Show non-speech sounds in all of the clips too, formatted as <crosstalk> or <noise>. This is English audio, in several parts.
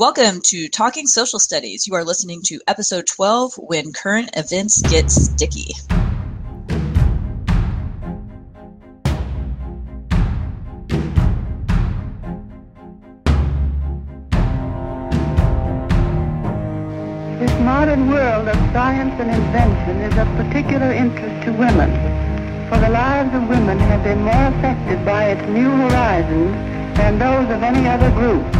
Welcome to Talking Social Studies. You are listening to episode 12 When Current Events Get Sticky. This modern world of science and invention is of particular interest to women, for the lives of women have been more affected by its new horizons than those of any other group.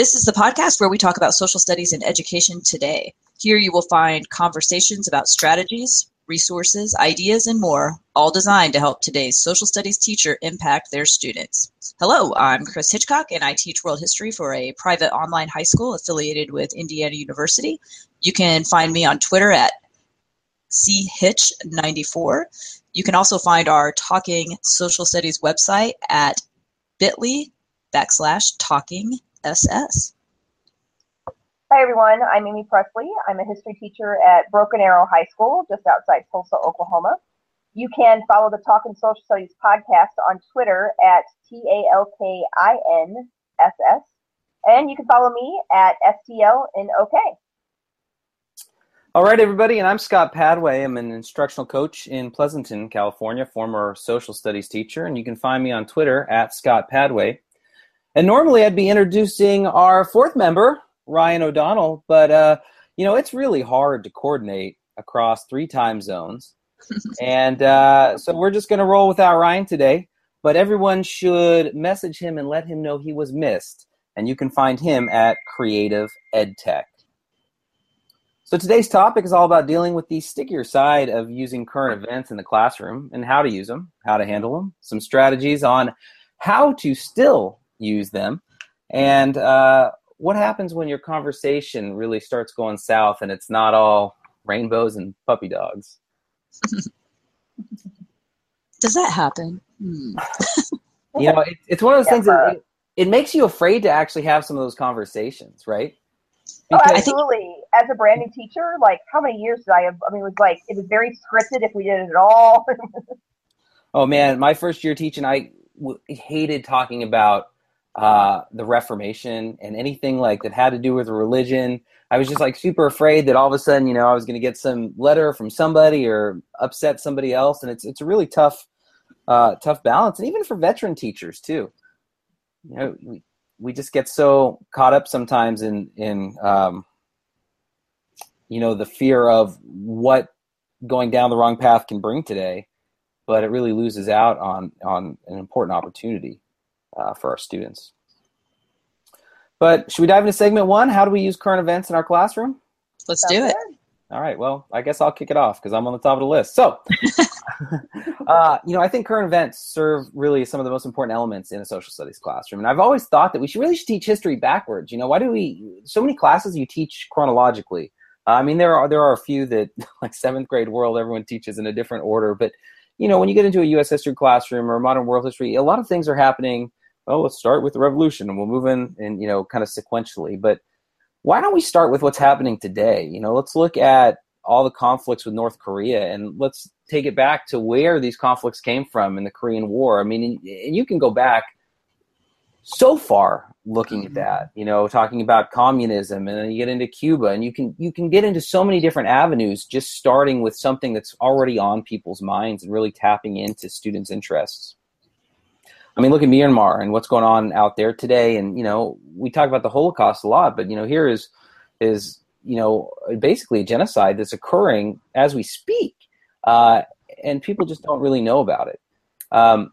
This is the podcast where we talk about social studies and education today. Here you will find conversations about strategies, resources, ideas, and more, all designed to help today's social studies teacher impact their students. Hello, I'm Chris Hitchcock, and I teach world history for a private online high school affiliated with Indiana University. You can find me on Twitter at chitch94. You can also find our Talking Social Studies website at bit.ly backslash talking SS. Hi, everyone. I'm Amy Presley. I'm a history teacher at Broken Arrow High School, just outside Tulsa, Oklahoma. You can follow the Talking Social Studies podcast on Twitter at T A L K I N S S. And you can follow me at STLNOK. All right, everybody, and I'm Scott Padway. I'm an instructional coach in Pleasanton, California, former social studies teacher, and you can find me on Twitter at Scott Padway. And normally I'd be introducing our fourth member, Ryan O'Donnell, but uh, you know it's really hard to coordinate across three time zones, <laughs> and uh, so we're just going to roll without Ryan today. But everyone should message him and let him know he was missed, and you can find him at Creative EdTech. So today's topic is all about dealing with the stickier side of using current events in the classroom and how to use them, how to handle them, some strategies on how to still use them, and uh, what happens when your conversation really starts going south and it's not all rainbows and puppy dogs. <laughs> Does that happen? Hmm. <laughs> you know, it, it's one of those yeah, things that it, it, makes you afraid to actually have some of those conversations, right? Oh, because oh, absolutely. As a brand new teacher, like how many years did I have? I mean, it was like it was very scripted if we did it at all. <laughs> oh man, my first year teaching, I w- hated talking about uh, the Reformation and anything like that had to do with religion. I was just like super afraid that all of a sudden, you know, I was going to get some letter from somebody or upset somebody else, and it's it's a really tough, uh, tough balance, and even for veteran teachers too. You know, we we just get so caught up sometimes in in um, you know the fear of what going down the wrong path can bring today, but it really loses out on on an important opportunity uh, for our students. But should we dive into segment one? How do we use current events in our classroom? Let's do it. All right. Well, I guess I'll kick it off because I'm on the top of the list. So, <laughs> uh, you know, I think current events serve really some of the most important elements in a social studies classroom. And I've always thought that we should really should teach history backwards. You know, why do we? So many classes you teach chronologically. Uh, I mean, there are there are a few that, <laughs> like seventh grade world, everyone teaches in a different order. But you know, when you get into a U.S. history classroom or modern world history, a lot of things are happening well, let's start with the revolution and we'll move in and, you know, kind of sequentially. But why don't we start with what's happening today? You know, let's look at all the conflicts with North Korea and let's take it back to where these conflicts came from in the Korean War. I mean, and you can go back so far looking at mm-hmm. that, you know, talking about communism and then you get into Cuba and you can you can get into so many different avenues just starting with something that's already on people's minds and really tapping into students' interests. I mean, look at Myanmar and what's going on out there today. And you know, we talk about the Holocaust a lot, but you know, here is is you know basically genocide that's occurring as we speak, uh, and people just don't really know about it. Um,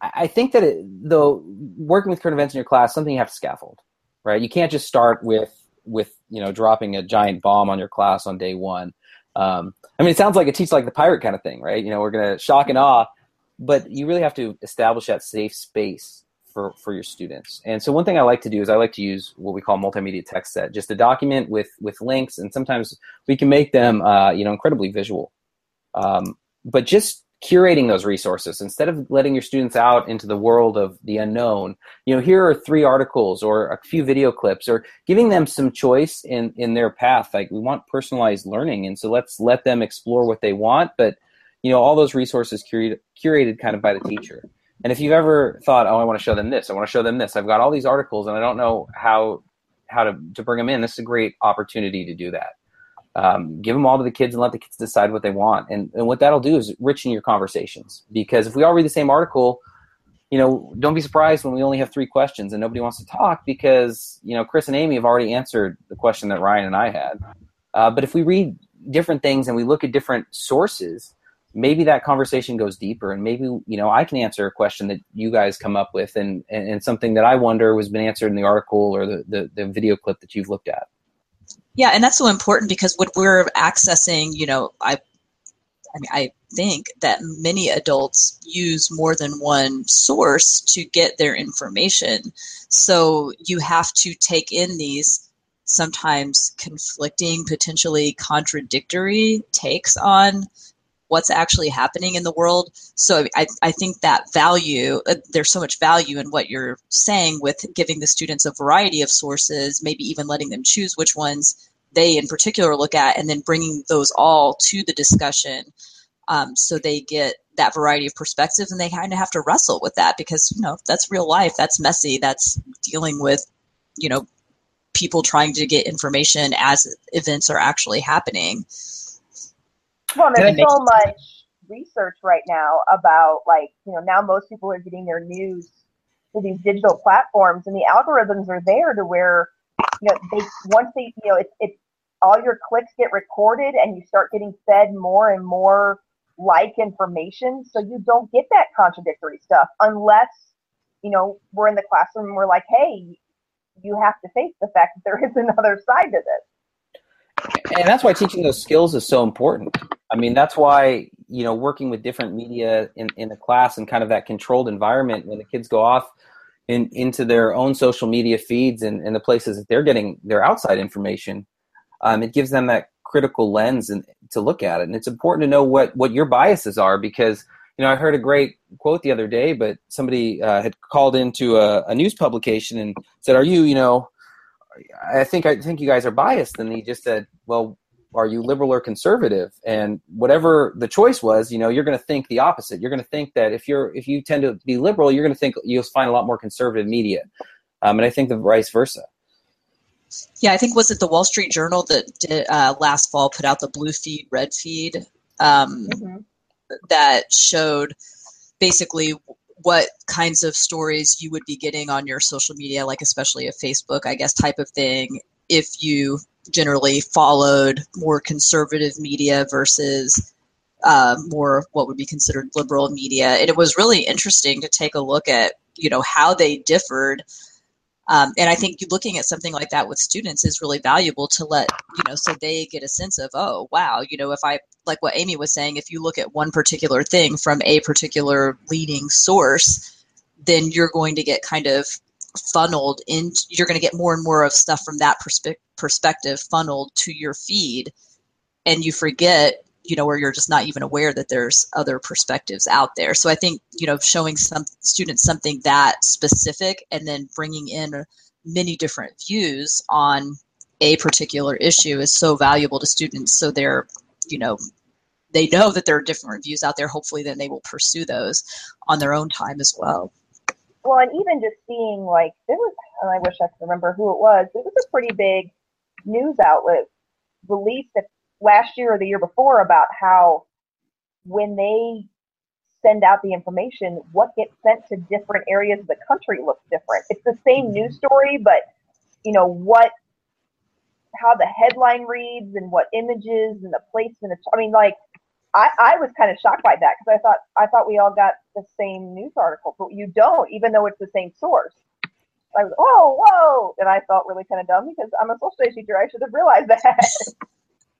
I think that it, though working with current events in your class, something you have to scaffold, right? You can't just start with with you know dropping a giant bomb on your class on day one. Um, I mean, it sounds like it teaches like the pirate kind of thing, right? You know, we're gonna shock and awe, but you really have to establish that safe space for, for your students. And so one thing I like to do is I like to use what we call multimedia text set, just a document with with links, and sometimes we can make them uh, you know incredibly visual. Um, but just curating those resources instead of letting your students out into the world of the unknown you know here are three articles or a few video clips or giving them some choice in in their path like we want personalized learning and so let's let them explore what they want but you know all those resources curated curated kind of by the teacher and if you've ever thought oh i want to show them this i want to show them this i've got all these articles and i don't know how how to, to bring them in this is a great opportunity to do that um, give them all to the kids and let the kids decide what they want. And, and what that'll do is richen your conversations. Because if we all read the same article, you know, don't be surprised when we only have three questions and nobody wants to talk because, you know, Chris and Amy have already answered the question that Ryan and I had. Uh, but if we read different things and we look at different sources, maybe that conversation goes deeper and maybe, you know, I can answer a question that you guys come up with and, and, and something that I wonder was been answered in the article or the, the, the video clip that you've looked at. Yeah, and that's so important because what we're accessing, you know, I I mean, I think that many adults use more than one source to get their information. So you have to take in these sometimes conflicting, potentially contradictory takes on what's actually happening in the world. So I, I think that value, uh, there's so much value in what you're saying with giving the students a variety of sources, maybe even letting them choose which ones they in particular look at, and then bringing those all to the discussion um, so they get that variety of perspectives and they kind of have to wrestle with that because, you know, that's real life, that's messy, that's dealing with, you know, people trying to get information as events are actually happening. Well, there's so much research right now about like you know now most people are getting their news through these digital platforms, and the algorithms are there to where you know they once they you know it's it's all your clicks get recorded, and you start getting fed more and more like information, so you don't get that contradictory stuff unless you know we're in the classroom and we're like, hey, you have to face the fact that there is <laughs> another side to this and that's why teaching those skills is so important. I mean, that's why you know working with different media in in a class and kind of that controlled environment when the kids go off in into their own social media feeds and, and the places that they're getting their outside information, um, it gives them that critical lens and to look at it. And it's important to know what what your biases are because you know I heard a great quote the other day, but somebody uh, had called into a, a news publication and said, "Are you you know?" I think I think you guys are biased. And he just said, "Well, are you liberal or conservative?" And whatever the choice was, you know, you're going to think the opposite. You're going to think that if you're if you tend to be liberal, you're going to think you'll find a lot more conservative media. Um, and I think the vice versa. Yeah, I think was it the Wall Street Journal that did, uh, last fall put out the blue feed, red feed um, mm-hmm. that showed basically what kinds of stories you would be getting on your social media, like especially a Facebook, I guess, type of thing, if you generally followed more conservative media versus uh, more what would be considered liberal media. And it was really interesting to take a look at, you know, how they differed um, and I think looking at something like that with students is really valuable to let, you know, so they get a sense of, oh, wow, you know, if I, like what Amy was saying, if you look at one particular thing from a particular leading source, then you're going to get kind of funneled in, you're going to get more and more of stuff from that perspe- perspective funneled to your feed. And you forget you know where you're just not even aware that there's other perspectives out there. So i think you know showing some students something that specific and then bringing in many different views on a particular issue is so valuable to students. So they're you know they know that there are different views out there. Hopefully then they will pursue those on their own time as well well and even just seeing like there was i wish i could remember who it was it was a pretty big news outlet released last year or the year before about how when they send out the information, what gets sent to different areas of the country looks different. It's the same mm-hmm. news story, but you know what, how the headline reads and what images and the placement. Of, I mean, like I, I was kind of shocked by that because I thought I thought we all got the same news article, but you don't, even though it's the same source. I was, whoa, whoa, and I felt really kind of dumb because I'm a social studies teacher. I should have realized that.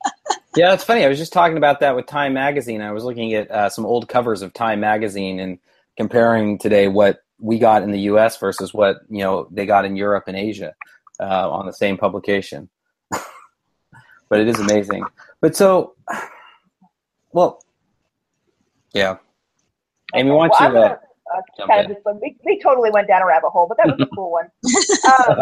<laughs> yeah, it's funny. I was just talking about that with Time Magazine. I was looking at uh, some old covers of Time Magazine and comparing today what we got in the U.S. versus what you know they got in Europe and Asia uh, on the same publication. <laughs> but it is amazing. But so, well, yeah. Amy, why don't Well, you? Uh, gonna, uh, jump kind of just we, we totally went down a rabbit hole, but that was a cool one. <laughs> Um,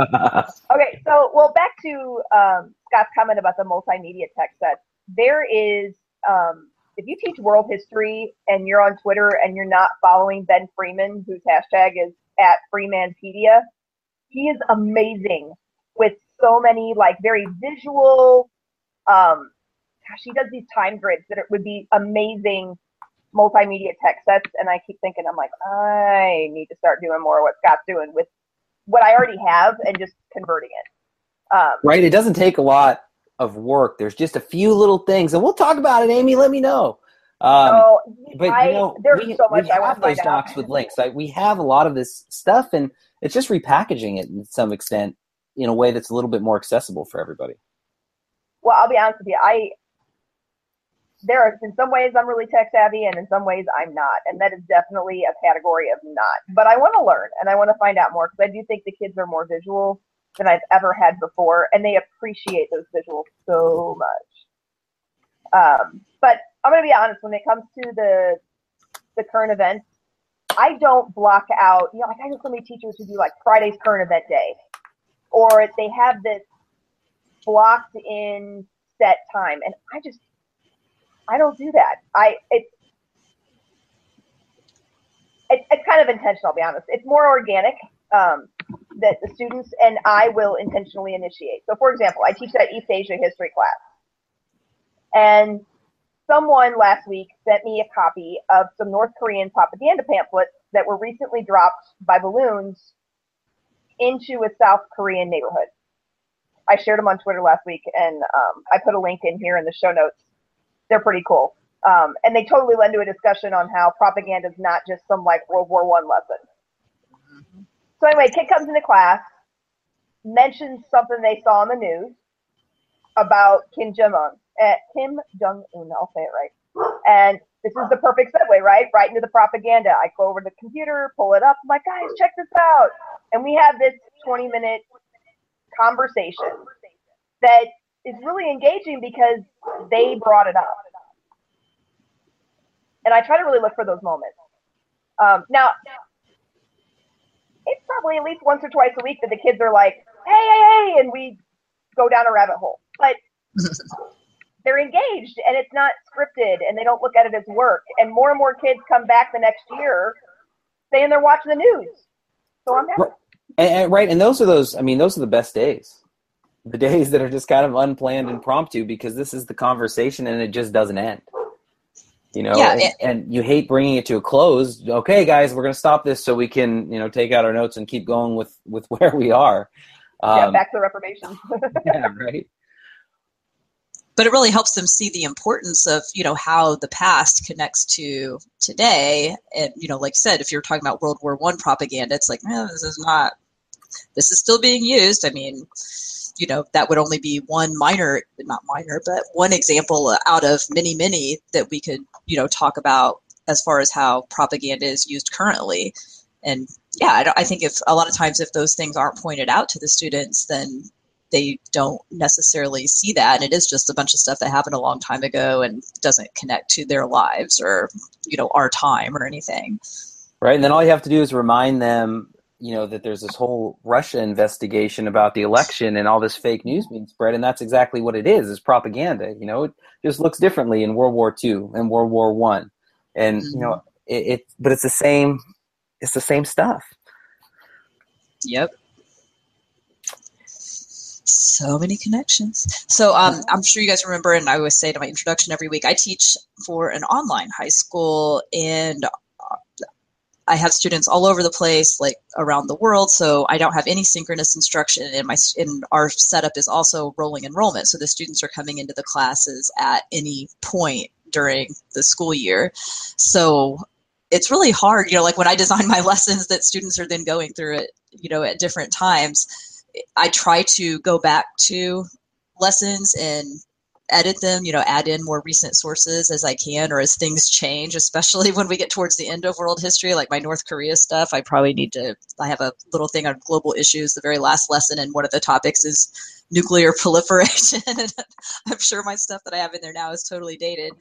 okay, so well, back to um, Scott's comment about the multimedia text sets. There is, um, if you teach world history and you're on Twitter and you're not following Ben Freeman, whose hashtag is at Freemanpedia, he is amazing with so many like very visual. Um, gosh, he does these time grids that it would be amazing multimedia text sets, and I keep thinking, I'm like, I need to start doing more of what Scott's doing with what I already have and just converting it. Um, right? It doesn't take a lot of work. There's just a few little things, and we'll talk about it. Amy, let me know. Um, so but I, you know, there's we, so much we I want have to find those out. docs with links. Like we have a lot of this stuff, and it's just repackaging it in some extent in a way that's a little bit more accessible for everybody. Well, I'll be honest with you. I there are in some ways I'm really tech savvy, and in some ways I'm not, and that is definitely a category of not. But I want to learn and I want to find out more because I do think the kids are more visual than I've ever had before, and they appreciate those visuals so much. Um, but I'm gonna be honest when it comes to the the current events. I don't block out, you know, like I know so many teachers who do like Friday's current event day, or they have this blocked in set time, and I just I don't do that. I it's it, it's kind of intentional. I'll be honest. It's more organic um, that the students and I will intentionally initiate. So, for example, I teach that East Asia history class, and someone last week sent me a copy of some North Korean propaganda pamphlets that were recently dropped by balloons into a South Korean neighborhood. I shared them on Twitter last week, and um, I put a link in here in the show notes. They're pretty cool, um, and they totally lend to a discussion on how propaganda is not just some like World War One lesson. So anyway, kid comes into class, mentions something they saw on the news about Kim Jong Un. Uh, Kim Jong Un, I'll say it right. And this is the perfect segue, right? Right into the propaganda. I go over to the computer, pull it up. I'm like, guys, check this out. And we have this 20 minute conversation that is really engaging because they brought it up. And I try to really look for those moments. Um, now, it's probably at least once or twice a week that the kids are like, hey, hey, hey, and we go down a rabbit hole. But <laughs> they're engaged and it's not scripted and they don't look at it as work. And more and more kids come back the next year saying they're watching the news. So I'm happy. And, and, right, and those are those. I mean, those are the best days. The days that are just kind of unplanned and impromptu because this is the conversation and it just doesn't end. You know, Yeah, and, it- and you hate bringing it to a close. Okay, guys, we're going to stop this so we can, you know, take out our notes and keep going with with <laughs> where we are. yeah, Um, back to the Reformation. <laughs> yeah, right. but it really helps them see the importance of you know how the past connects to today and you know like you said if you're talking about world war one propaganda it's like no this is not this is still being used i mean you know that would only be one minor not minor but one example out of many many that we could you know talk about as far as how propaganda is used currently. And yeah I, I think if a lot of times if those things aren't pointed out to the students then they don't necessarily see that. And it is just a bunch of stuff that happened a long time ago and doesn't connect to their lives or you know our time or anything. Right, and then all you have to do is remind them, you know, that there's this whole Russia investigation about the election and all this fake news being spread, and that's exactly what it is: is propaganda. You know, it just looks differently in World War II and World War One, and you know, it, it. But it's the same. It's the same stuff. Yep. So many connections. So um, I'm sure you guys remember, and I always say to my introduction every week, I teach for an online high school, and I have students all over the place, like around the world. So I don't have any synchronous instruction, and my and our setup is also rolling enrollment. So the students are coming into the classes at any point during the school year. So it's really hard, you know, like when I design my <laughs> lessons that students are then going through it, you know, at different times. I try to go back to lessons and edit them, you know, add in more recent sources as I can or as things change, especially <laughs> when we get towards the end of world history, like my North Korea stuff. I probably need to, I have a little thing on global issues, the very last lesson, and one of the topics is nuclear <laughs> proliferation. <laughs> I'm sure my stuff that I have in there now is totally dated.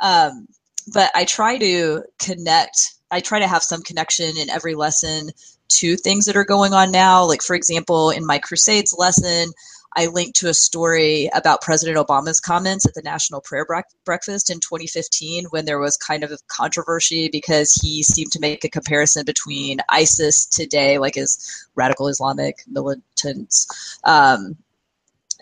Um, but I try to connect. I try to have some connection in every lesson to things that are going on now. Like for example, in my Crusades lesson, I linked to a story about President Obama's comments at the National Prayer Breakfast in 2015 when there was kind of a controversy because he seemed to make a comparison between ISIS today, like his radical Islamic militants, um,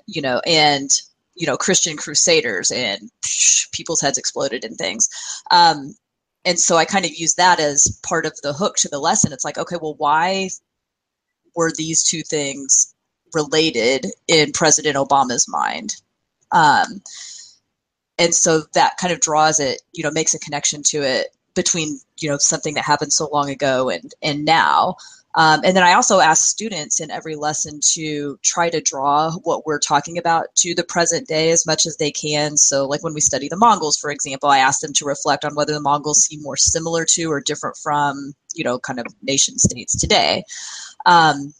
you know, and you know Christian crusaders, and psh, people's heads exploded and things. Um, and so I kind of use that as part of the hook to the lesson. It's like, okay, well, why were these two things related in President Obama's mind. Um, and so that kind of draws it, you know, makes a connection to it between, you know, something that happened so long ago and, and now. Um, and then I also ask students in every lesson to try to draw what we're talking about to the present day as much as they can. So, like when we study the Mongols, for example, I ask them to reflect on whether the Mongols seem more similar to or different from, you know, kind of nation states today. Um,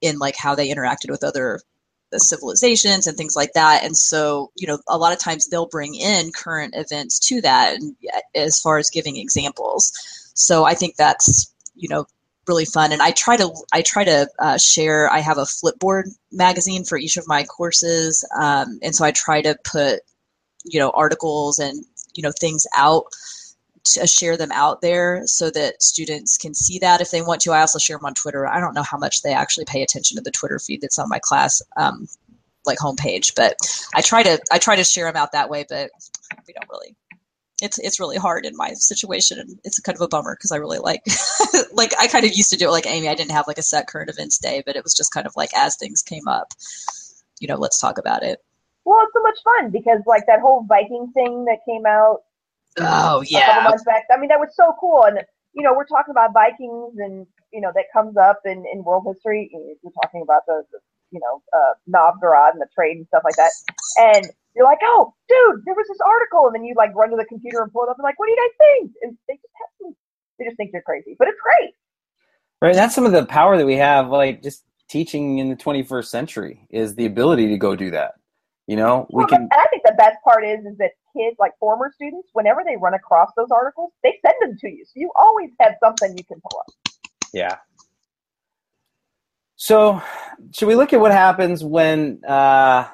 in like how they interacted with other civilizations and things like that. And so you know a lot of times they'll bring in current events to that and, as far as giving examples. So i think that's you know really fun. And i try to i try to uh, share i have a flipboard magazine for each of my courses um, and so i try to put you know articles and you know things out share them out there so that students can see that if they want to. I also share them on Twitter. I don't know how much they actually pay attention to the Twitter feed that's on my class um, like homepage, but I try to I try to share them out that way. But we don't really. It's it's really hard in my situation, and it's kind of a bummer because I really like <laughs> like I kind of used to do it like Amy. I didn't have like a set current events day, but it was just kind of like as things came up, you know, let's talk about it. Well, it's so much fun because like that whole Viking thing that came out Oh yeah. A couple months back. I mean, that was so cool. And you know, we're talking about Vikings, and you know that comes up in in world history. We're talking about the, the you know uh, Novgorod and the trade and stuff like that. And you're like, oh, dude, there was this article, and then you like run to the computer and pull it up and like, what do you guys think? And they just have to, they just think you're crazy, but it's great. Right. That's some of the power that we have, like just teaching in the 21st century, is the ability to go do that. You know, we well, can. And I think the best part is is that kids, like former students, whenever they run across those articles, they send them to you. So you always have something you can pull up. Yeah. So, should we look at what happens when uh,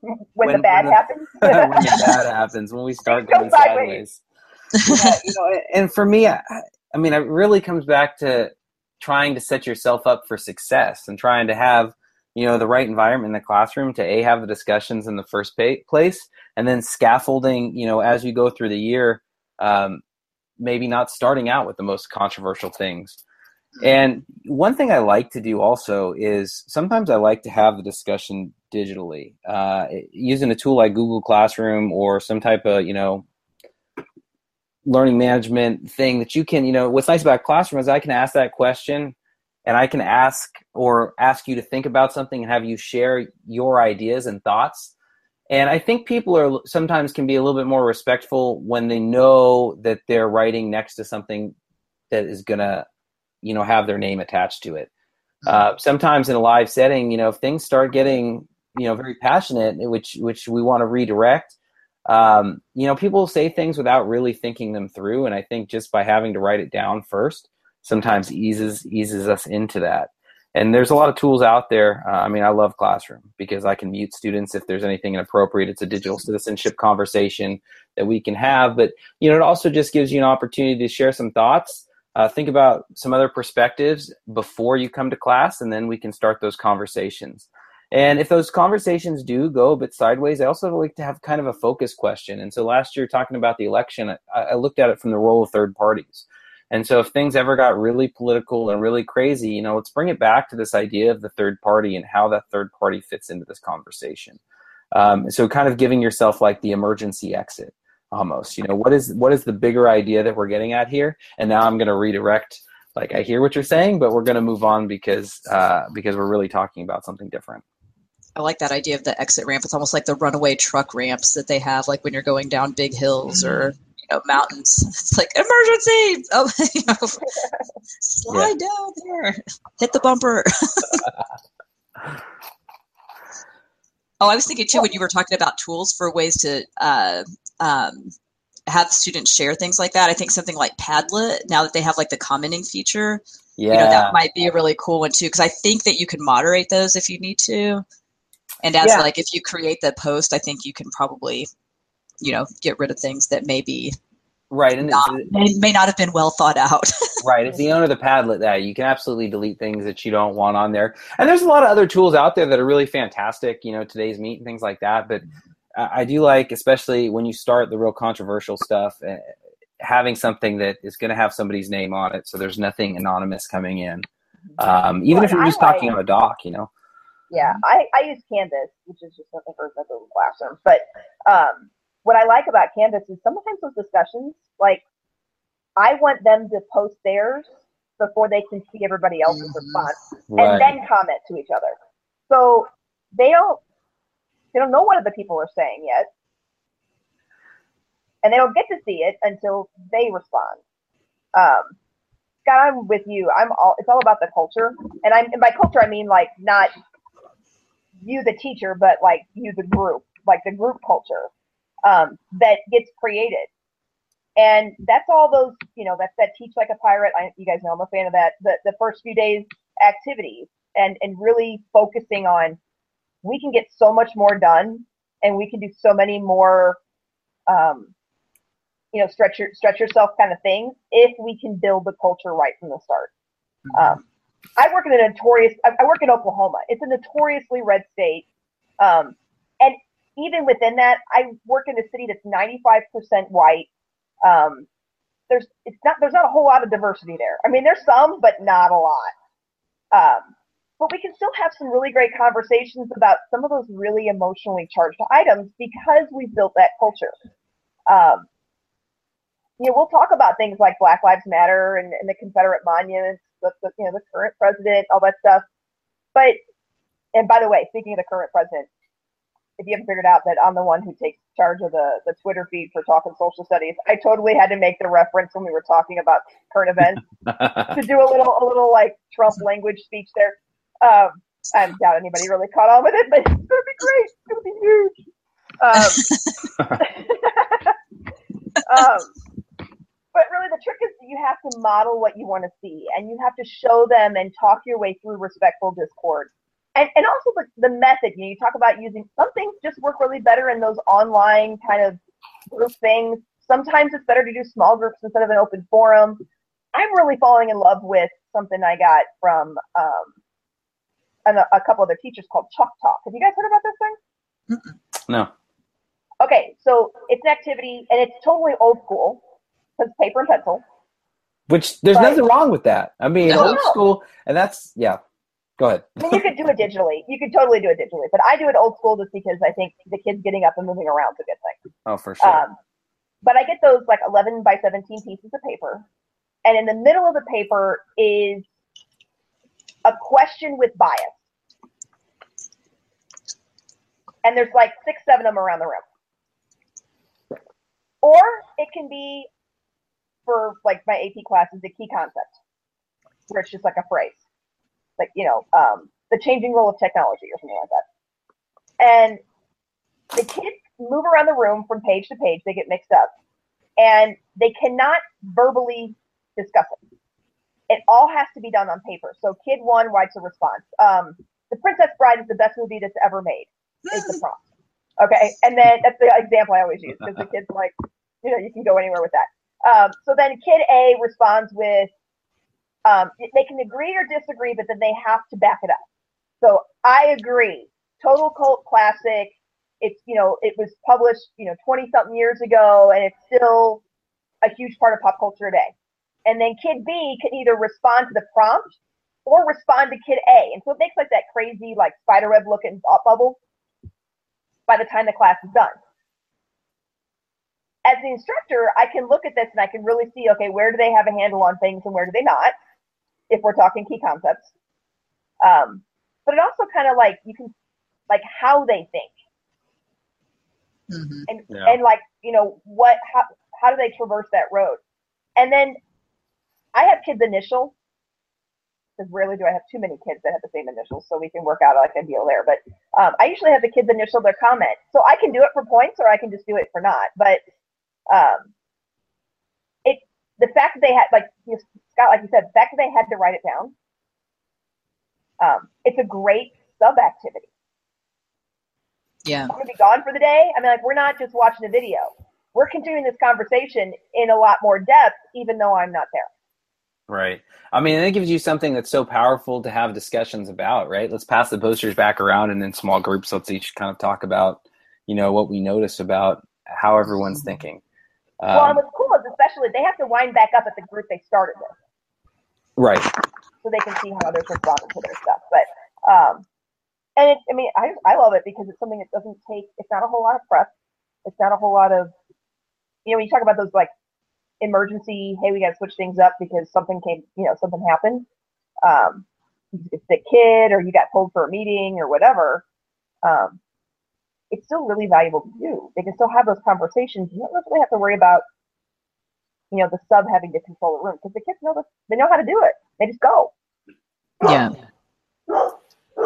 when, when, the bad when happens? <laughs> when the bad happens, when we start going sideways. sideways. yeah, you know, and for me, I, I mean, it really comes back to trying to set yourself up for success and trying to have you know the right environment in the classroom to a have the discussions in the first place and then scaffolding you know as you go through the year um, maybe not starting out with the most controversial things. And one thing i like to do also is sometimes i like to have the discussion digitally. Uh, using a tool like google classroom or some type of you know learning management thing that you can you know what's nice about classroom is i can ask that question and I can ask or ask you to think about something and have you share your ideas and thoughts. And I think people are sometimes can be a little bit more respectful when they know that they're writing next to something that is gonna, you know, have their name attached to it. Uh, sometimes in a live setting, you know, if things start getting, you know, very passionate, which which we want to redirect, um, you know, people say things without really thinking them through. And I think just by having to write it down first, sometimes eases eases us into that. And there's a lot of tools out there. Uh, I mean, I love Classroom because I can mute students if there's anything inappropriate. It's a digital citizenship conversation that we can have. But you know, it also just gives you an opportunity to share some thoughts. Uh, think about some other perspectives before you come to class, and then we can start those conversations. And if those conversations do go a bit sideways, I also like to have kind of a focus question. And so last year, talking about the election, I, I looked at it from the role of third parties. And so if things ever got really political and really crazy, you know, let's bring it back to this idea of the third party and how that third party fits into this conversation. Um, so kind of giving yourself like the emergency exit almost, you know, what is what is the bigger idea that we're getting at here? And now I'm going to redirect like I hear what you're saying, but we're going to move on because uh, because we're really talking about something different. I like that idea of the exit ramp. It's almost like the runaway truck ramps that they have, like when you're going down big hills or know, mountains. <laughs> It's like emergency. <laughs> Oh, you know, slide yeah. down there, hit the bumper. <laughs> oh, I was thinking too when you were talking about tools for ways to uh, um, have students share things like that. I think something like Padlet, now that they have like the commenting feature, Yeah. you know, that might be a really cool one too. Because I think that you can moderate those if you need to. And as Yeah. like if you create the post, I think you can probably, you know, get rid of things that maybe right. And not, it's, may, may not have been well thought out. <laughs> right. If the owner of the Padlet, that you can absolutely delete things that you don't want on there. And there's a lot of other tools out there that are really fantastic. You know, TodaysMeet and things like that. But I I do like, especially when you start the real controversial stuff, uh, having something that is going to have somebody's name on it, so there's nothing anonymous coming in. Um, even Well, if you're I just talking like- on a doc, you know. Yeah, I, I use Canvas, which is just something for the Google Classroom. But um, what I like about Canvas is sometimes those discussions, like I want them to post theirs before they can see everybody else's Mhm. response, Right. and then comment to each other. So they don't they don't know what other people are saying yet, and they don't get to see it until they respond. Um, Scott, I'm with you. I'm all. It's all about the culture, and I'm and by culture I mean like not you the teacher, but like you the group, like the group culture um, that gets created. And that's all those, you know, that's that teach like a pirate. I, you guys know I'm a fan of that. The the first few days activities and and really focusing on we can get so much more done and we can do so many more um, you know stretch your stretch yourself kind of things if we can build the culture right from the start. Um, I work in a notorious. I I work in Oklahoma. It's a notoriously red state, um, and even within that, I work in a city that's 95% white. Um, there's it's not there's not a whole lot of diversity there. I mean, there's some, but not a lot. Um, but we can still have some really great conversations about some of those really emotionally charged items because we've built that culture. Um, you know, we'll talk about things like Black Lives Matter and, and the Confederate monuments, the, the you know the current president, all that stuff. But and by the way, speaking of the current president, if you haven't figured out that I'm the one who takes charge of the, the Twitter feed for talking social studies, I totally had to make the reference when we were talking about current events <laughs> to do a little a little like Trump language speech there. Um, I doubt anybody really caught on with it, but <laughs> it's gonna be great. It's gonna be huge. Um, <laughs> um, but really, the trick is that you have to model what you want to see, and you have to show them and talk your way through respectful discord. And, and also the, the method. You know, you talk about using some things just work really better in those online kind of group things. Sometimes it's better to do small groups instead of an open forum. I'm really falling in love with something I got from um, an, a couple other teachers called Chalk Talk. Have you guys heard about this thing? no. Okay, so it's an activity and it's totally old school because paper and pencil. Which there's But- nothing wrong with that. I mean, No. old school, and that's yeah. Go ahead. I mean, you could do it digitally. You could totally do it digitally, but I do it old school just because I think the kids getting up and moving around is a good thing. Oh, for sure. Um, but I get those like 11 by 17 pieces of paper, and in the middle of the paper is a question with bias. And there's like six, seven of them around the room. Or it can be for like my AP classes, a key concept, where it's just like a phrase, like, you know, um, the changing role of technology or something like that. And the kids move around the room from page to page. They get mixed up, and they cannot verbally discuss it. It all has to be done on paper. So, kid one writes a response. Um, the Princess Bride is the best movie that's ever made. Is the prompt. Okay, and then that's the example I always use because the kids like, you know, you can go anywhere with that. Um, so then kid A responds with, um, they can agree or disagree, but then they have to back it up. So I agree. Total cult classic it's you know it was published you know 20 something years ago and it's still a huge part of pop culture today and then kid b can either respond to the prompt or respond to kid a and so it makes like that crazy like spider web looking thought bubble by the time the class is done as the instructor i can look at this and i can really see okay where do they have a handle on things and where do they not if we're talking key concepts. Um, but it also kind of like you can like how they think. Mhm. and Yeah. and like you know what how how do they traverse that road? And then i have kids initial because rarely do i have too many kids that have the same initials so we can work out like a deal there. But um, i usually have the kids initial their comment. So i can do it for points or i can just do it for not. But Um, it the fact that they had like you know, Scott, like you said, the fact that they had to write it down. Um, it's a great sub activity. Yeah. I'm gonna be gone for the day. I mean, like we're not just watching a video. We're continuing this conversation in a lot more depth, even though I'm not there. Right. I mean, it gives you something that's so powerful to have discussions about, right? Let's pass the posters back around and in small groups, let's each kind of talk about, you know, what we notice about how everyone's thinking. Um, well, and Um, what's cool is especially they have to wind back up at the group they started with. right. so they can see how others respond to their stuff. But um, and it, I mean, I I love it because it's something that doesn't take. It's not a whole lot of prep. It's not a whole lot of, you know, when you talk about those like emergency, hey, we got to switch things up because something came, you know, something happened. Um, it's the kid, or you got pulled for a meeting, or whatever. Um, it's still really valuable to do. They can still have those conversations. You don't really have to worry about you know, the sub having to control the room because the kids know this, they know how to do it. They just go. Yeah.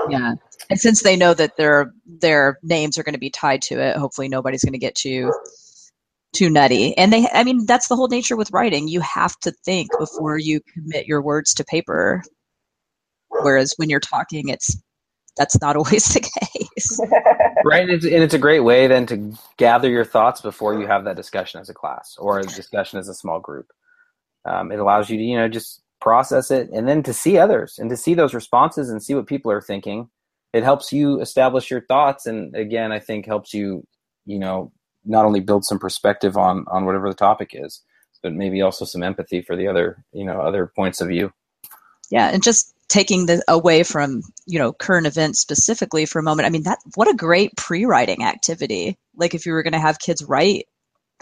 Yeah. And since they know that their their names are going to be tied to it, hopefully nobody's going to get too too nutty. And they I mean that's the whole nature with writing. You have to think before you commit your words to paper. Whereas when you're talking it's that's not <laughs> always the case. <laughs> right and it's, and it's a great way then to gather your thoughts before you have that discussion as a class or a discussion as a small group. Um, it allows you to you know just process it and then to see others and to see those responses and see what people are thinking. It helps you establish your thoughts and again i think helps you you know not only build some perspective on on whatever the topic is but maybe also some empathy for the other you know other points of view. Yeah, and just taking the away from you know current events specifically for a moment i mean that what a great pre-writing activity. Like if you were going to have kids write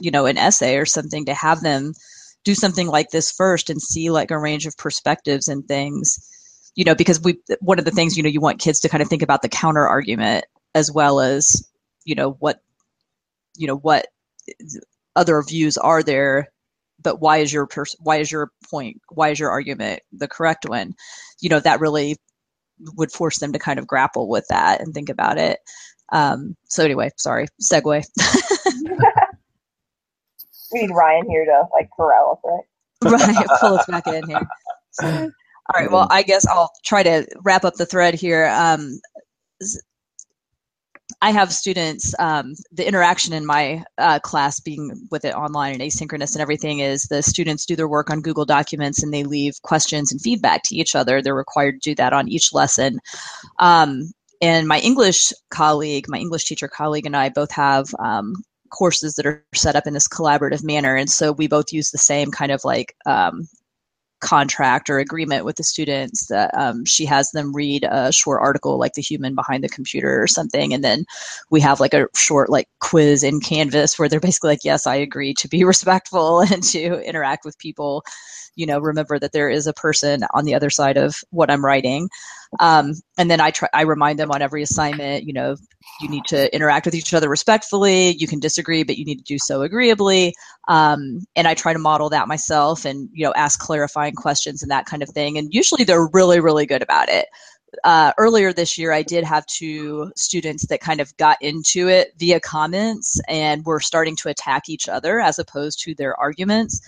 you know an essay or something to have them do something like this first and see like a range of perspectives and things you know because we one of the things you know you want kids to kind of think about the counter argument as well as you know what you know what other views are there but why is your pers- why is your point why is your argument the correct one you know that really would force them to kind of grapple with that and think about it. Um, so anyway sorry segue. <laughs> We need Ryan here to like corral us, right? <laughs> right pull us back in here. So, all right well i guess i'll try to wrap up the thread here. Um, I have students, um, the interaction in my uh, class being with it online and asynchronous and everything is the students do their work on Google Documents and they leave questions and feedback to each other. They're required to do that on each lesson. Um, and my English colleague, my English teacher colleague, and I both have um, courses that are set up in this collaborative manner. And so we both use the same kind of like um, contract or agreement with the students that um, she has them read a short article like the human behind the computer or something and then we have like a short like quiz in canvas where they're basically like yes i agree to be <laughs> respectful and to interact with people you know remember that there is a person on the other side of what i'm writing. Um, and then i try i remind them on every assignment you know you need to interact with each other respectfully you can disagree but you need to do so agreeably. Um, and i try to model that myself and you know ask clarifying questions and that kind of thing. And usually they're really really good about it. Uh, earlier this year, I did have two students that kind of got into it via comments and were starting to attack each other as opposed to their arguments.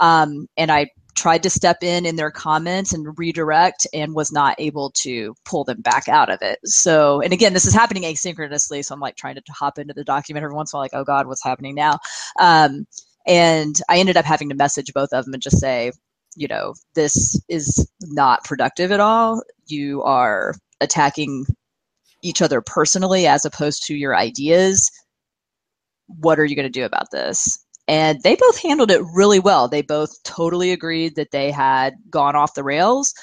Um, and I tried to step in in their comments and redirect and was not able to pull them back out of it. So, and again, this is happening asynchronously. So I'm like trying to hop into the document every once in a while, like, oh God, what's happening now? Um, and I ended up having to message both of them and just say, you know, this is not productive at all. You are attacking each other personally as opposed to your ideas. What are you going to do about this? And they both handled it really well. They both totally agreed that they had gone off the rails.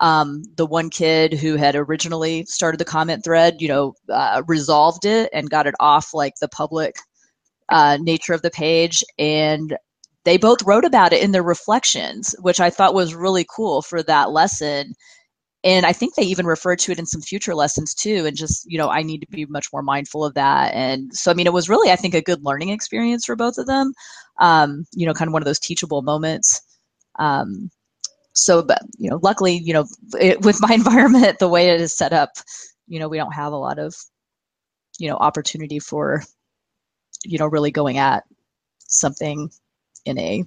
Um, the one kid who had originally started the comment thread, you know, uh, resolved it and got it off like the public uh, nature of the page. And they both wrote about it in their reflections, which I thought was really cool for that lesson. And I think they even refer to it in some future lessons too. And just, you know, I need to be much more mindful of that. And so, I mean, it was really, I think, a good learning experience for both of them. Um, you know, kind of one of those teachable moments. Um, so, but, you know, luckily, you know, it, <laughs> with my environment, the way it is set up, you know, we don't have a lot of, you know, opportunity for, you know, really going at something in a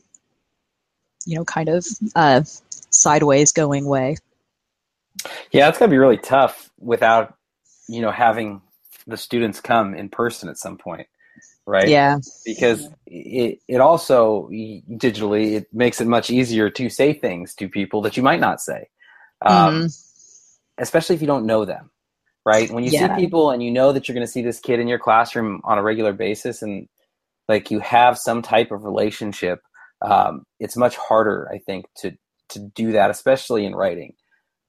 you know kind of uh, sideways going way. Yeah, it's gonna be really tough without you know having the students come in person at some point, right? Yeah, because it it also digitally it makes it much easier to say things to people that you might not say, um, mm-hmm. especially if you don't know them, right? When you yeah. see people and you know that you're going to see this kid in your classroom on a regular basis, and like you have some type of relationship, um, it's much harder, I think, to to do that, especially in writing.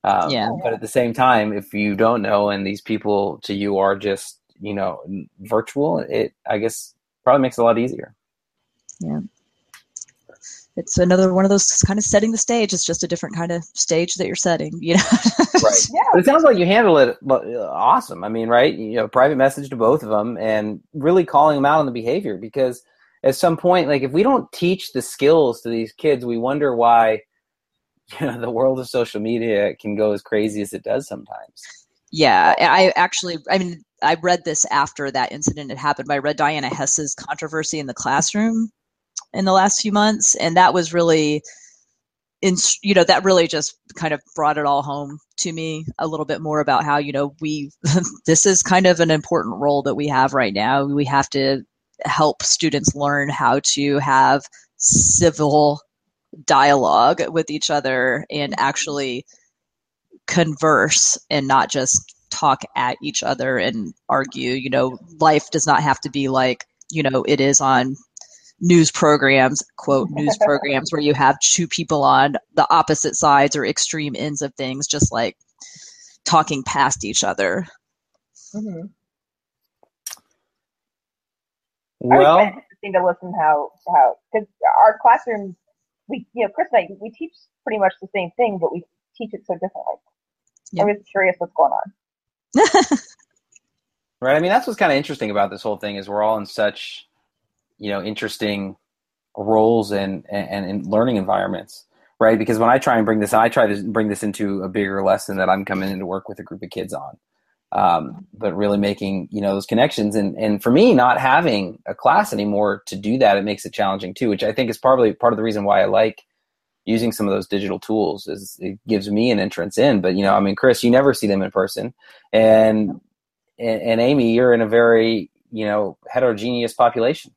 Um, yeah. But at the same time, if you don't know and these people to you are just you know virtual, it I guess probably makes it a lot easier. Yeah. It's another one of those kind of setting the stage. It's just a different kind of stage that you're setting, <laughs> you know. right. Yeah. But it sounds like you handle it awesome. I mean, right? You know, private message to both of them and really calling them out on the behavior because at some point, like if we don't teach the skills to these kids, we wonder why <laughs> you know the world of social media can go as crazy as it does sometimes. Yeah i actually i mean i read this after that incident had happened i read diana hess's controversy in the classroom in the last few months and that was really in you know that really just kind of brought it all home to me a little bit more about how you know we <laughs> this is kind of an important role that we have right now. We have to help students learn how to have civil dialogue with each other and actually converse and not just talk at each other and argue. You know, life does not have to be like, you know, it is on news programs, quote, <laughs> news programs where you have two people on the opposite sides or extreme ends of things, just like talking past each other. Mm-hmm. Well, interesting to listen how how because our classrooms we, you know, Chris and I, we teach pretty much the same thing, but we teach it so differently. I'm just curious what's going on. <laughs> right. I mean, that's what's kind of interesting about this whole thing is we're all in such, you know, interesting roles and, and, and learning environments, right? Because when I try and bring this, I try to bring this into a bigger lesson that I'm coming in to work with a group of kids on um, but really making you know those connections. And and for me not having a class anymore to do that it makes it challenging too which i think is probably part of the reason why i like using some of those digital tools is it gives me an entrance in. But you know i mean chris you never see them in person. And and, and amy you're in a very you know heterogeneous population.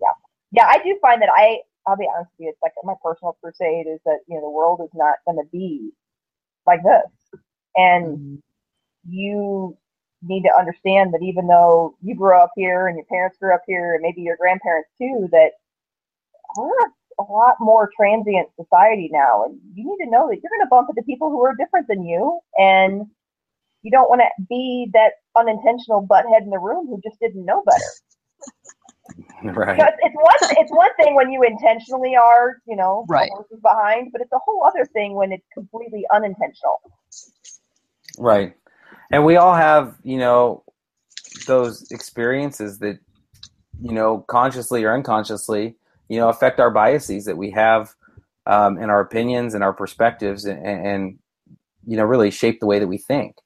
Yeah. Yeah i do find that i i'll be honest with you it's like my personal crusade is that you know the world is not going to be like this. And mm-hmm you need to understand that even though you grew up here and your parents grew up here and maybe your grandparents too, that we're a lot more transient society now. And you need to know that you're going to bump into people who are different than you. And you don't want to be that unintentional butthead in the room who just didn't know better. <laughs> Right. it's, it's one it's one thing when you intentionally are, you know, right. behind, but it's a whole other thing when it's completely unintentional. Right and we all have you know those experiences that you know consciously or unconsciously you know affect our biases that we have um, and our opinions and our perspectives and, and you know really shape the way that we think.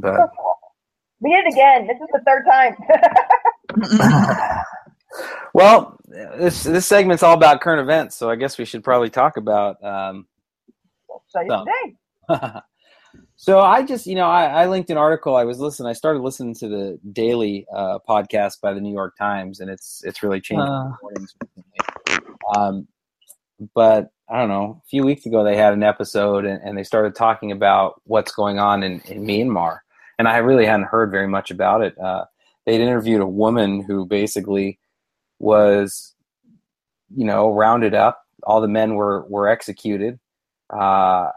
But we did it again. This is the third time. <laughs> <laughs> Well this this segment's all about current events so i guess we should probably talk about um, so <laughs> So I just, you know, I, I, linked an article. I was listening. I started listening to the daily uh, podcast by the New York Times, and it's it's really changed uh. mornings. Um, but I don't know. A few weeks ago, they had an episode, and, and they started talking about what's going on in, in Myanmar, and I really hadn't heard very much about it. Uh, they'd interviewed a woman who basically was, you know, rounded up. All the men were were executed. Uh,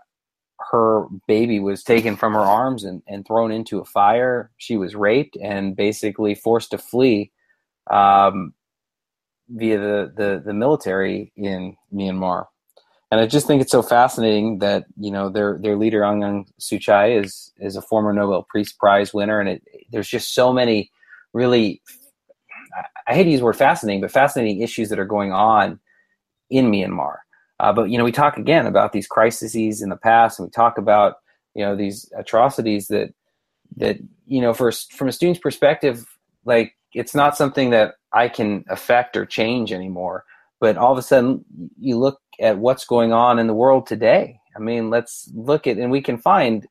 her baby was taken from her arms and, and thrown into a fire. She was raped and basically forced to flee um, via the, the, the military in Myanmar. And I just think it's so fascinating that you know their their leader Aung San Suu Kyi is is a former Nobel Peace Prize winner, and it, there's just so many really I hate to use the word fascinating, but fascinating issues that are going on in Myanmar. Uh, but you know, we talk again about these crises in the past, and we talk about you know these atrocities that that you know, for from a student's perspective, like it's not something that I can affect or change anymore. But all of a sudden, you look at what's going on in the world today. I mean, let's look at, and we can find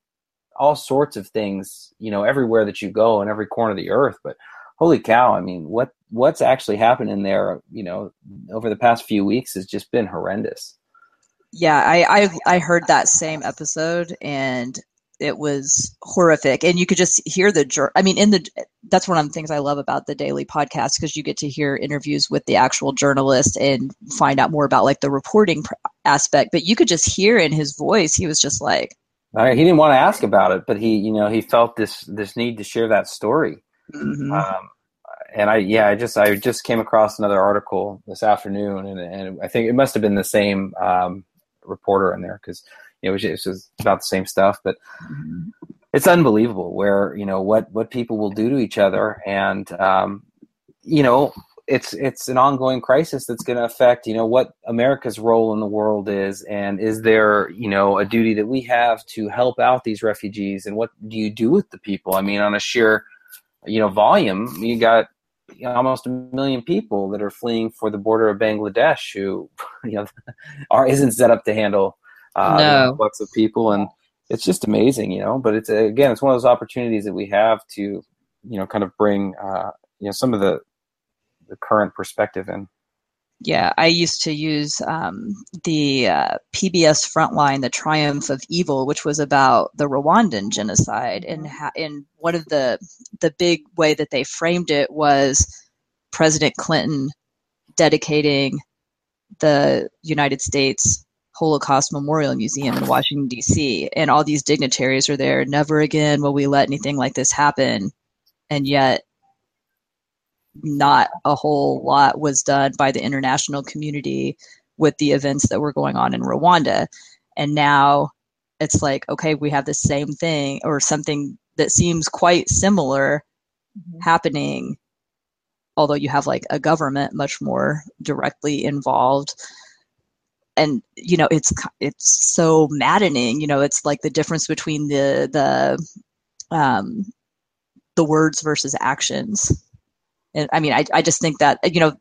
all sorts of things, you know, everywhere that you go in every corner of the earth. But holy cow, I mean, what what's actually happening there, you know, over the past few weeks has just been horrendous. Yeah, I I, I heard that same episode and it was horrific. And you could just hear the i mean in the that's one of the things i love about the daily podcast because you get to hear interviews with the actual journalist and find out more about like the reporting aspect. But you could just hear in his voice he was just like he didn't want to ask about it but he you know he felt this this need to share that story mm-hmm. um, and I yeah I just I just came across another article this afternoon and, and I think it must have been the same um, reporter in there because you know it was, it was, about the same stuff but mm-hmm. it's unbelievable where you know what what people will do to each other and um, you know it's it's an ongoing crisis that's going to affect you know what America's role in the world is and is there you know a duty that we have to help out these refugees and what do you do with the people I mean on a sheer you know volume you got almost a million people that are fleeing for the border of Bangladesh who <laughs> you know are isn't set up to handle uh, no. influx of people and it's just amazing you know but it's again it's one of those opportunities that we have to you know kind of bring uh, you know some of the the current perspective in yeah, I used to use um, the uh, PBS Frontline, The Triumph of Evil, which was about the Rwandan genocide. And, ha- and one of the, the big way that they framed it was President Clinton dedicating the United States Holocaust Memorial Museum in Washington, D.C. And all these dignitaries are there. Never again will we let anything like this happen. And yet, not a whole lot was done by the international community with the events that were going on in Rwanda. And now it's like, okay, we have the same thing or something that seems quite similar mm-hmm. happening, although you have like a government much more directly involved. And you know, it's it's so maddening. You know, it's like the difference between the the um, the words versus actions and I mean, I, I just think that, you know,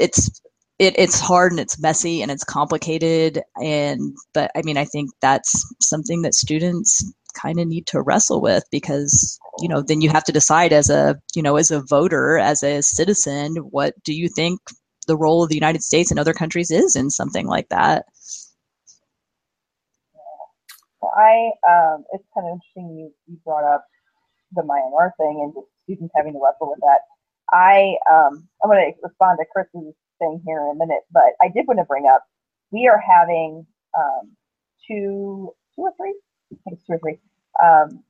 it's, it, it's hard and it's messy and it's complicated. And, but I mean, I think that's something that students kind of need to wrestle with because, you know, then you have to decide as a, you know, as a voter, as a citizen, what do you think the role of the United States and other countries is in something like that? Well, i um, it's kind of interesting you, you brought up the Myanmar thing and just students having to wrestle with that. I um, I'm going to respond to Chris's thing here in a minute, but I did want to bring up we are having um, two two or three, I think it's two or three, um,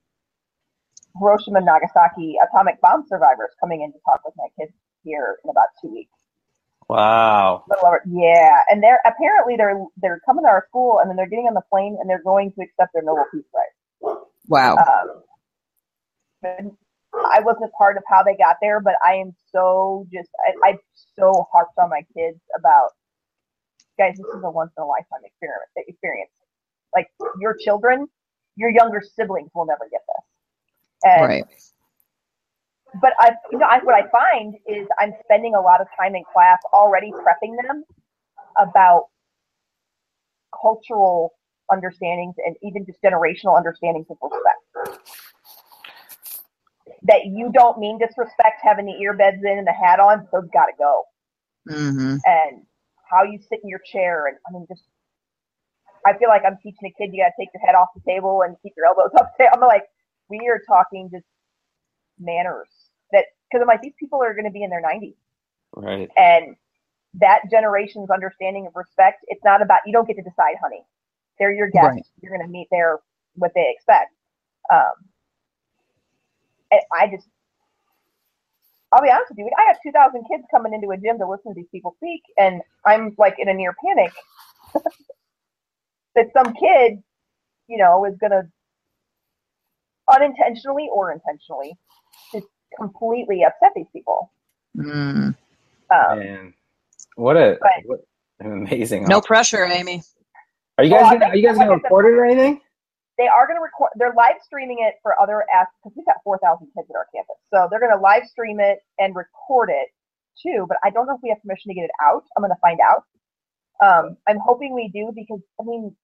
Hiroshima and Nagasaki atomic bomb survivors coming in to talk with my kids here in about two weeks. Wow. Yeah, and they're apparently they're they're coming to our school and then they're getting on the plane and they're going to accept their Nobel Peace Prize. Wow. Um, I wasn't part of how they got there, but I am so just I, I so harped on my kids about guys, this is a once in a lifetime experience experience. Like your children, your younger siblings will never get this. And, right. But I, you know, I, what I find is I'm spending a lot of time in class already prepping them about cultural understandings and even just generational understandings of respect that you don't mean disrespect having the earbuds in and the hat on, those got to go. Mm-hmm. And how you sit in your chair, and I mean, just I feel like I'm teaching a kid you got to take your head off the table and keep your elbows <laughs> up. I'm like, we are talking just manners that because I'm like these people are going to be in their 90s, right? And that generation's understanding of respect. It's not about you don't get to decide, honey. They're your guests. Right. You're going to meet their what they expect. Um, I just, I'll be honest with you, I have 2,000 kids coming into a gym to listen to these people speak, and I'm like in a near panic <laughs> that some kid, you know, is going to unintentionally or intentionally just completely upset these people. Mm. Um, what a but, what an amazing. No pressure, Amy. Are you guys well, gonna, are you guys gonna report it or anything? They are going to record. They're live streaming it for other because we've got four thousand kids at our campus, so they're going to live stream it and record it too. But I don't know if we have permission to get it out. I'm going to find out. Um, I'm hoping we do because I mean,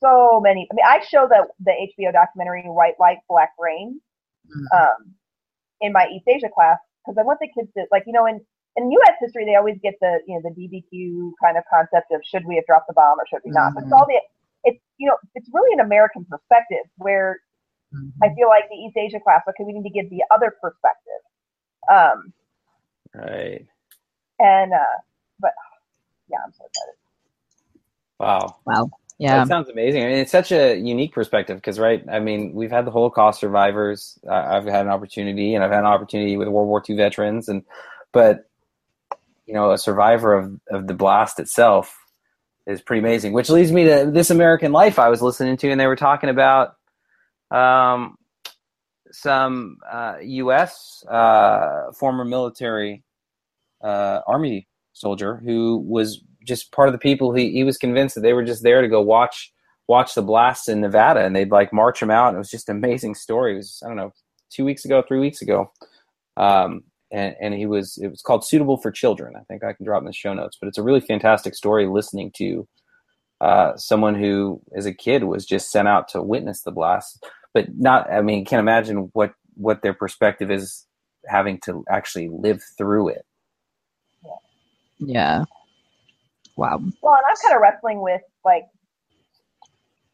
so many. I mean, I show the the HBO documentary White Light, Black Rain mm-hmm. um, in my East Asia class because I want the kids to like you know in in U.S. history they always get the you know the DBQ kind of concept of should we have dropped the bomb or should we not. Mm-hmm. But it's all the it's you know it's really an American perspective where mm-hmm. I feel like the East Asia class okay we need to give the other perspective. Um, right. And uh, but yeah, I'm so excited. Wow. Wow. Yeah. That sounds amazing. I mean, it's such a unique perspective because, right? I mean, we've had the Holocaust survivors. I've had an opportunity, and I've had an opportunity with World War II veterans, and but you know, a survivor of of the blast itself is pretty amazing. Which leads me to This American Life I was listening to, and they were talking about um, some uh, U.S. Uh, former military uh, army soldier who was just part of the people. He he was convinced that they were just there to go watch watch the blasts in Nevada, and they'd like march him out. And it was just an amazing story. It was I don't know two weeks ago, three weeks ago. Um, and, and he was it was called suitable for children. I think i can drop in the show notes but it's a really fantastic story listening to uh, someone who as a kid was just sent out to witness the blast. But not i mean can't imagine what what their perspective is having to actually live through it. Yeah. Wow. Well and i'm kind of wrestling with like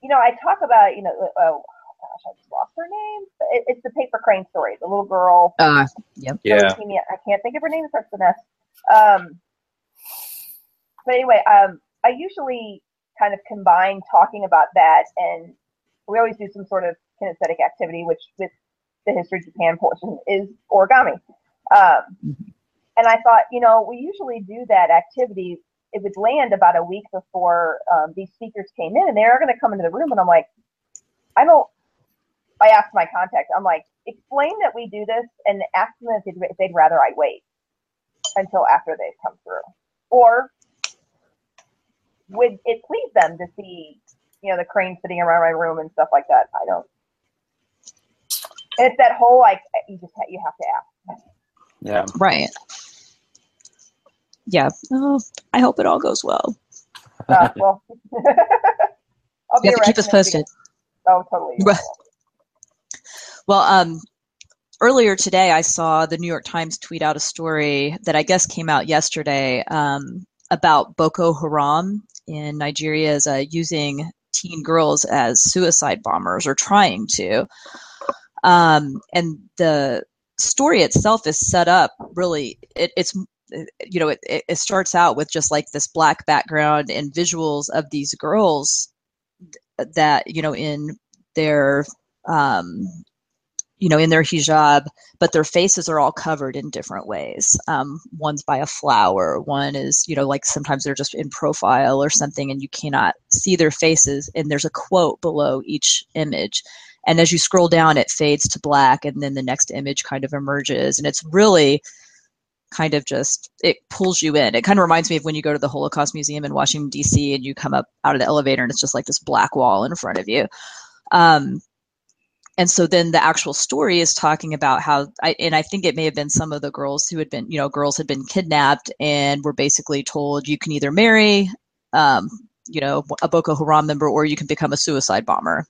you know i talk about you know oh gosh, I just lost her name. It, it's the paper crane story. The little girl. Uh, yep. Yeah. I can't think of her name. It starts with an S. Um, but anyway, um, I usually kind of combine talking about that, and we always do some sort of kinesthetic activity, which with the history of Japan portion is origami. Um, mm-hmm. And I thought, you know, we usually do that activity. It would land about a week before um, these speakers came in, and they're going to come into the room, and I'm like, I don't I asked my contact, I'm like, explain that we do this and ask them if they'd, if they'd rather I wait until after they've come through. Or would it please them to see, you know, the crane sitting around my room and stuff like that? I don't. And it's that whole like you just you have to ask. Yeah. Right. Yeah. Oh, I hope it all goes well. Uh, well, <laughs> I'll you have to keep us posted. Oh, totally. Well, um, earlier today, I saw the New York Times tweet out a story that I guess came out yesterday um, about Boko Haram in Nigeria as uh, using teen girls as suicide bombers or trying to. Um, and the story itself is set up really, it, it's you know, it, it starts out with just like this black background and visuals of these girls that, you know, in their um, you know, in their hijab, but their faces are all covered in different ways. Um, one's by a flower, one is, you know, like sometimes they're just in profile or something and you cannot see their faces. And there's a quote below each image. And as you scroll down, it fades to black and then the next image kind of emerges. And it's really kind of just, it pulls you in. It kind of reminds me of when you go to the Holocaust Museum in Washington, D.C., and you come up out of the elevator and it's just like this black wall in front of you. Um, and so then the actual story is talking about how I, and i think it may have been some of the girls who had been you know girls had been kidnapped and were basically told you can either marry um, you know a boko haram member or you can become a suicide bomber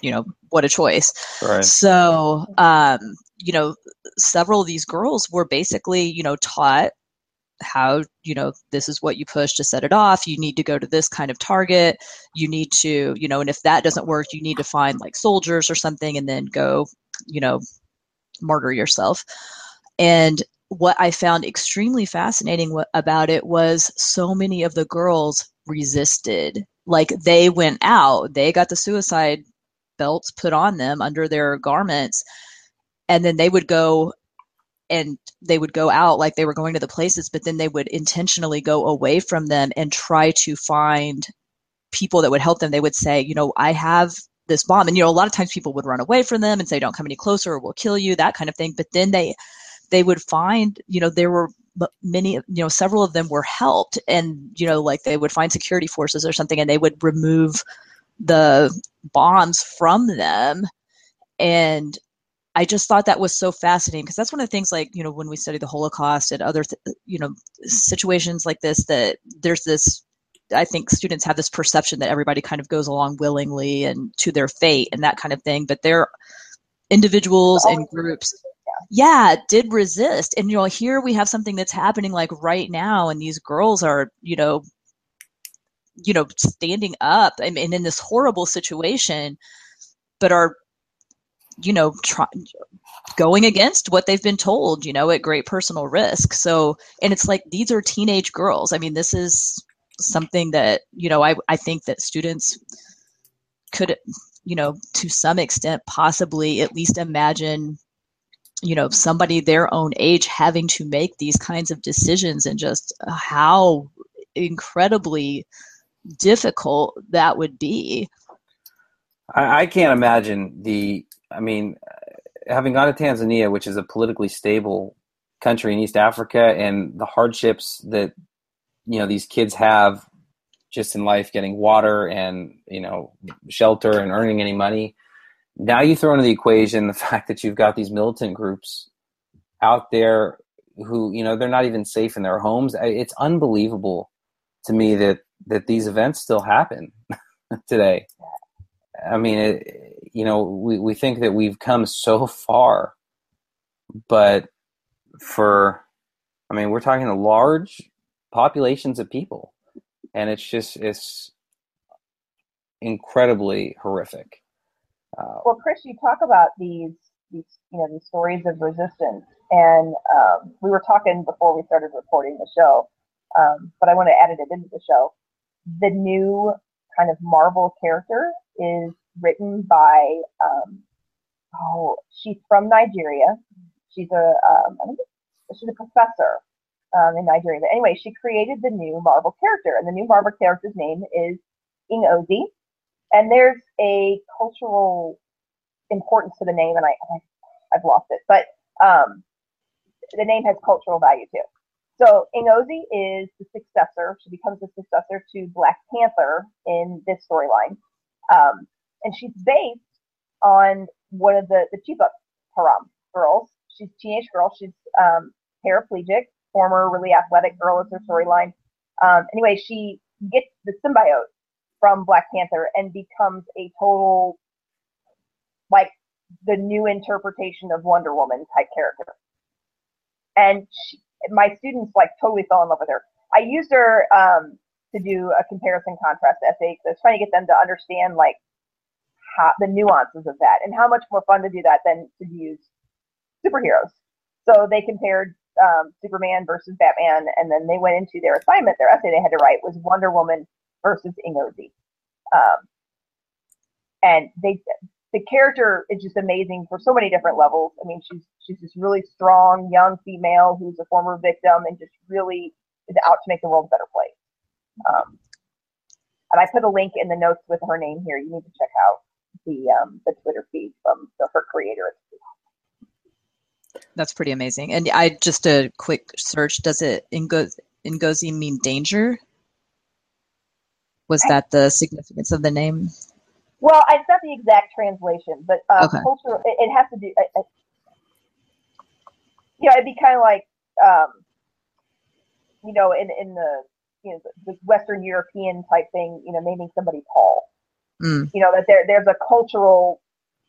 you know what a choice right. so um, you know several of these girls were basically you know taught how you know this is what you push to set it off. You need to go to this kind of target. You need to you know and if that doesn't work you need to find like soldiers or something and then go you know murder yourself. And what i found extremely fascinating about it was so many of the girls resisted. Like they went out. They got the suicide belts put on them under their garments and then they would go and they would go out like they were going to the places, but then they would intentionally go away from them and try to find people that would help them. They would say, you know, I have this bomb. And, you know, a lot of times people would run away from them and say, don't come any closer or we'll kill you, that kind of thing. But then they, they would find, you know, there were many, you know, several of them were helped and, you know, like they would find security forces or something and they would remove the bombs from them and I just thought that was so fascinating because that's one of the things like, you know, when we study the Holocaust and other, th- you know, situations like this, that there's this, I think students have this perception that everybody kind of goes along willingly and to their fate and that kind of thing. But they're individuals and groups. Yeah, did resist. And, you know, here we have something that's happening like right now, and these girls are, you know, you know, standing up and, and in this horrible situation, but are you know, try, going against what they've been told, you know, at great personal risk. So, and it's like these are teenage girls. I mean, this is something that, you know, I, I think that students could, you know, to some extent, possibly at least imagine, you know, somebody their own age having to make these kinds of decisions and just uh, how incredibly difficult that would be. I, I can't imagine the I mean, having gone to Tanzania, which is a politically stable country in East Africa, and the hardships that you know these kids have just in life, getting water and you know shelter and earning any money. Now you throw into the equation the <laughs> fact that you've got these militant groups out there who you know they're not even safe in their homes. It's unbelievable to me that that these events still happen <laughs> today. I mean, it, you know, we, we think that we've come so far, but for, I mean, we're talking to large populations of people, and it's just, it's incredibly horrific. Uh, well, Chris, you talk about these, these, you know, these stories of resistance, and um, we were talking before we started recording the show, um, but I want to add it into the show. The new kind of Marvel character is written by um, oh she's from Nigeria. She's a um, she's a professor um, in Nigeria. But anyway, she created the new Marvel character, and the new Marvel character's name is Ngozi. And there's a cultural importance to the name, and I, I have lost it, but um, the name has cultural value too. So Ngozi is the successor. She becomes the successor to Black Panther in this storyline. Um, and she's based on one of the the Chibok Haram girls. She's a teenage girl. She's um, paraplegic, former really athletic girl is her storyline. Um, anyway, she gets the symbiote from Black Panther and becomes a total like the new interpretation of Wonder Woman type character. And she, my students like totally fell in love with her. I used her um, to do a comparison contrast essay because I was trying to get them to understand like how, the nuances of that and how much more fun to do that than to use superheroes. So they compared um, Superman versus Batman, and then they went into their assignment. Their essay they had to write was Wonder Woman versus Ngozi, um, and they the character is just amazing for so many different levels. I mean, she's she's this really strong young female who's a former victim and just really is out to make the world a better place. Um, and I put a link in the notes with her name here. You need to check out the um, the Twitter feed from the, her creator. That's pretty amazing. And I just a quick search. Does it Ngozi, Ngozi mean danger? Was that the significance of the name? Well, it's not the exact translation, but uh, okay. cultural. It, it, has to do. Uh, uh, you know, it'd be kind of like, um, you know, in in the you know the Western European type thing. You know, naming somebody Paul. Mm. You know that there there's a cultural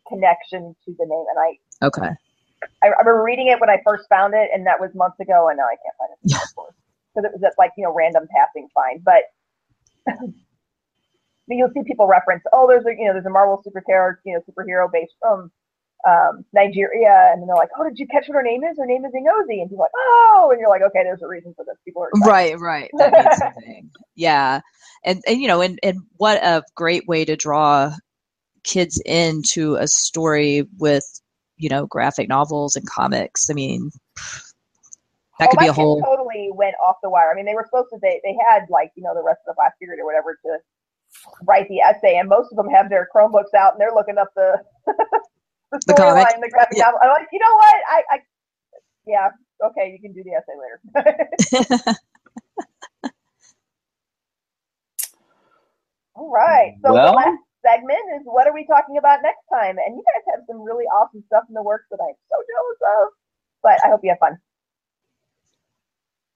connection to the name, and I okay. I, I remember reading it when I first found it, and that was months ago, and now I can't find it Yeah. because it was just like you know random passing find. But <laughs> you'll see people reference, oh, there's a you know there's a Marvel superhero you know superhero based from um, Nigeria, and then they're like, "Oh, did you catch what her name is? Her name is Ngozi," and people like, "Oh," and you're like, "Okay, there's a reason for this." People are excited. right, right. That means something. yeah, and and you know, and and what a great way to draw kids into a story with you know graphic novels and comics. I mean, that oh, could be a whole. Totally went off the wire. I mean, they were supposed to. They they had like you know the rest of the last period or whatever to write the essay, and most of them have their Chromebooks out and they're looking up the <laughs> the storyline, the graphic yeah. novel. I'm like, you know what? I, I, yeah, okay, you can do the essay later. <laughs> All right. So well, last, segment is what are we talking about next time? And you guys have some really awesome stuff in the works that I'm so jealous of. But I hope you have fun.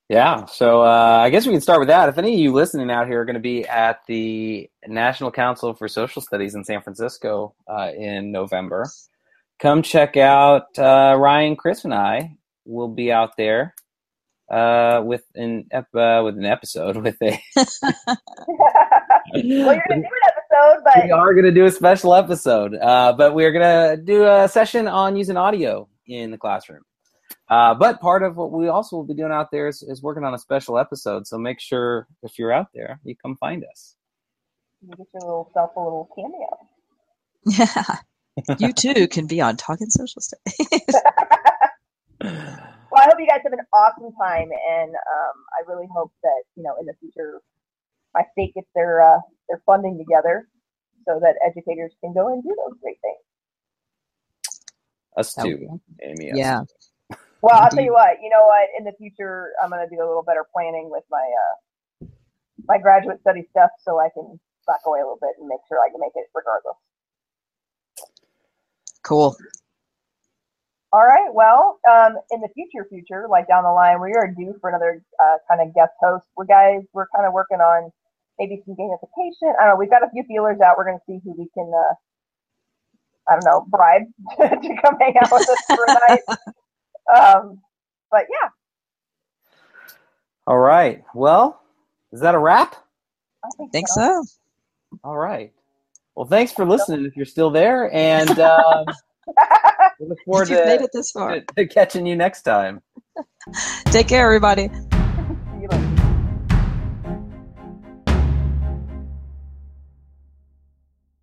Yeah, so uh, I guess we can start with that. If any of you listening out here are going to be at the National Council for Social Studies in San Francisco uh, in November, come check out uh, Ryan, Chris, and I. We'll be out there uh, with an ep- uh, with an episode <laughs> with a. <laughs> well, you're going to do an episode, but we are going to do a special episode, uh, but we're going to do a session on using audio in the classroom. Uh, but part of what we also will be doing out there is, is working on a special episode. So make sure if you're out there, you come find us. you get your little self a little cameo. Yeah. you too can be on Talking Social Studies. <laughs> Well, I hope you guys have an awesome time, and um, I really hope that you know in the future, my state gets their uh, their funding together so that educators can go and do those great things. Us too, be Amy. us yeah. too. Well, I'll tell you what. You know what? In the future, I'm going to do a little better planning with my uh, my graduate study stuff, so I can back away a little bit and make sure I can make it regardless. Cool. All right. Well, um, in the future, future, like down the line, we are due for another uh, kind of guest host. We're guys, we're kind of working on maybe some gamification. I don't know. We've got a few feelers out. We're going to see who we can, uh, I don't know, bribe <laughs> to come hang out with us for a night. Um, but yeah, All right. Well, is that a wrap? I think, Think so. so. All right. Well, thanks for listening if you're still there, and <laughs> um, we look forward you've made to, it this far. to catching you next time. Take care, everybody. <laughs> See you later.